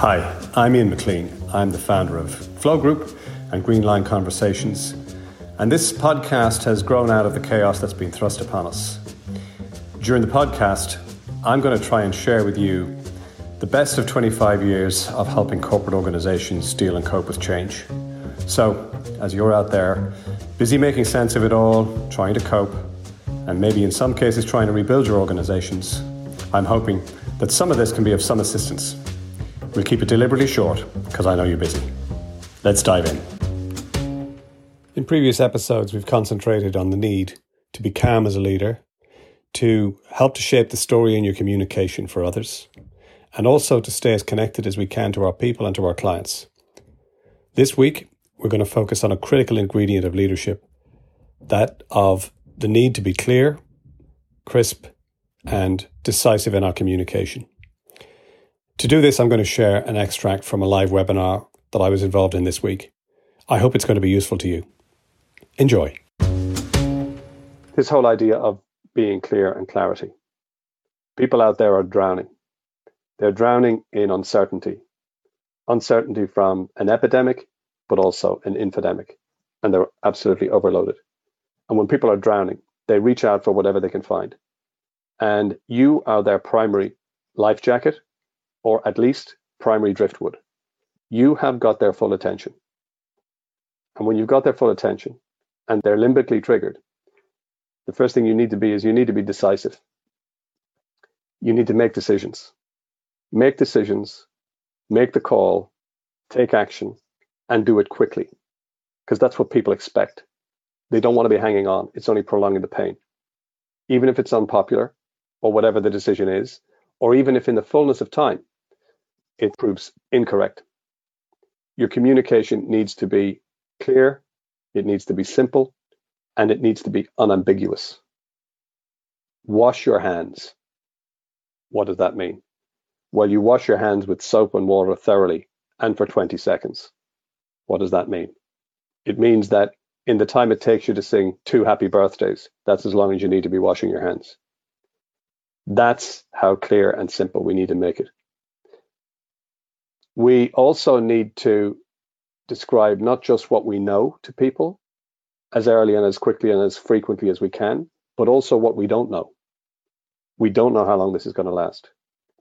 Hi, I'm Ian McLean. I'm the founder of Flow Group and Green Line Conversations. And this podcast has grown out of the chaos that's been thrust upon us. During the podcast, I'm going to try and share with you the best of 25 years of helping corporate organizations deal and cope with change. So, as you're out there, busy making sense of it all, trying to cope, and maybe in some cases trying to rebuild your organizations, I'm hoping that some of this can be of some assistance. We'll keep it deliberately short because I know you're busy. Let's dive in. In previous episodes, we've concentrated on the need to be calm as a leader, to help to shape the story in your communication for others, and also to stay as connected as we can to our people and to our clients. This week, we're going to focus on a critical ingredient of leadership that of the need to be clear, crisp, and decisive in our communication. To do this, I'm going to share an extract from a live webinar that I was involved in this week. I hope it's going to be useful to you. Enjoy. This whole idea of being clear and clarity. People out there are drowning. They're drowning in uncertainty. Uncertainty from an epidemic, but also an infodemic. And they're absolutely overloaded. And when people are drowning, they reach out for whatever they can find. And you are their primary life jacket, or at least primary driftwood. You have got their full attention. And when you've got their full attention and they're limbically triggered, the first thing you need to be is you need to be decisive. You need to make decisions. Make decisions, make the call, take action, and do it quickly. Because that's what people expect. They don't want to be hanging on. It's only prolonging the pain. Even if it's unpopular or whatever the decision is, or even if in the fullness of time it proves incorrect. Your communication needs to be clear, it needs to be simple, and it needs to be unambiguous. Wash your hands. What does that mean? Well, you wash your hands with soap and water thoroughly and for 20 seconds. What does that mean? It means that in the time it takes you to sing two happy birthdays, that's as long as you need to be washing your hands. That's how clear and simple we need to make it. We also need to describe not just what we know to people as early and as quickly and as frequently as we can, but also what we don't know. We don't know how long this is going to last.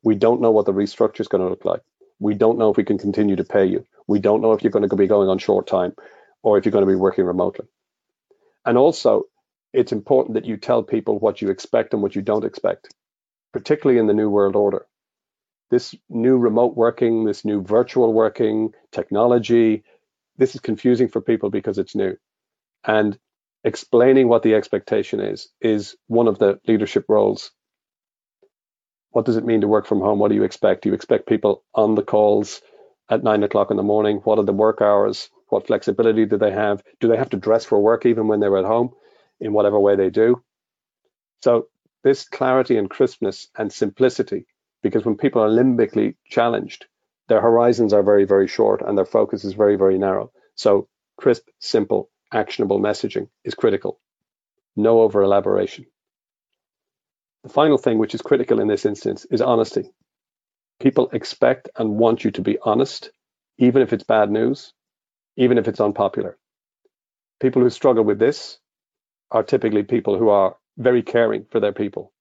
We don't know what the restructure is going to look like. We don't know if we can continue to pay you. We don't know if you're going to be going on short time or if you're going to be working remotely. And also, it's important that you tell people what you expect and what you don't expect, particularly in the new world order. This new remote working, this new virtual working technology, this is confusing for people because it's new. And explaining what the expectation is is one of the leadership roles. What does it mean to work from home? What do you expect? Do you expect people on the calls at nine o'clock in the morning? What are the work hours? What flexibility do they have? Do they have to dress for work even when they're at home in whatever way they do? So, this clarity and crispness and simplicity, because when people are limbically challenged, their horizons are very, very short and their focus is very, very narrow. So, crisp, simple, actionable messaging is critical. No over elaboration. The final thing, which is critical in this instance, is honesty. People expect and want you to be honest, even if it's bad news, even if it's unpopular. People who struggle with this are typically people who are very caring for their people.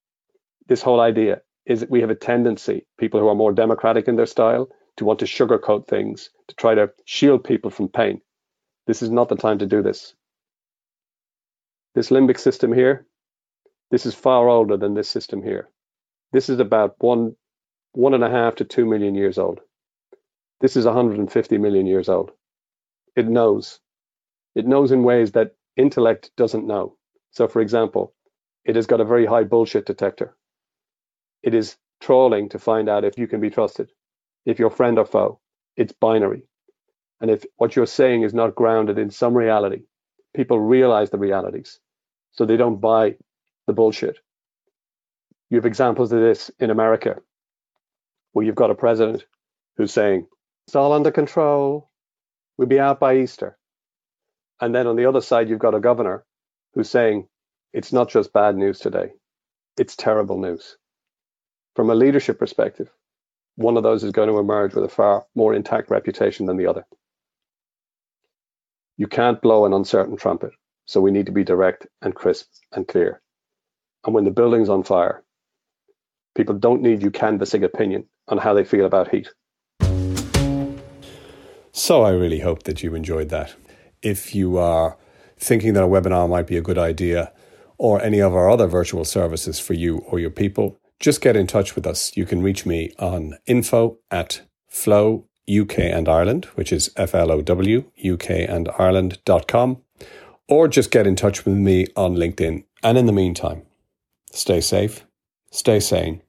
This whole idea is that we have a tendency, people who are more democratic in their style, to want to sugarcoat things, to try to shield people from pain. This is not the time to do this. This limbic system here, this is far older than this system here. This is about one, one and a half to two million years old. This is 150 million years old. It knows. It knows in ways that intellect doesn't know. So, for example, it has got a very high bullshit detector. It is trawling to find out if you can be trusted, if you're friend or foe. It's binary. And if what you're saying is not grounded in some reality, people realize the realities. So they don't buy the bullshit. You have examples of this in America, where you've got a president who's saying, it's all under control. We'll be out by Easter. And then on the other side, you've got a governor who's saying it's not just bad news today, it's terrible news. From a leadership perspective, one of those is going to emerge with a far more intact reputation than the other. You can't blow an uncertain trumpet, so we need to be direct and crisp and clear. And when the building's on fire, people don't need you canvassing opinion on how they feel about heat. So I really hope that you enjoyed that. If you are thinking that a webinar might be a good idea, or any of our other virtual services for you or your people, just get in touch with us. You can reach me on info at flow UK and Ireland, which is F L O W UK and Ireland.com, or just get in touch with me on LinkedIn. And in the meantime, stay safe, stay sane,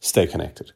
stay connected.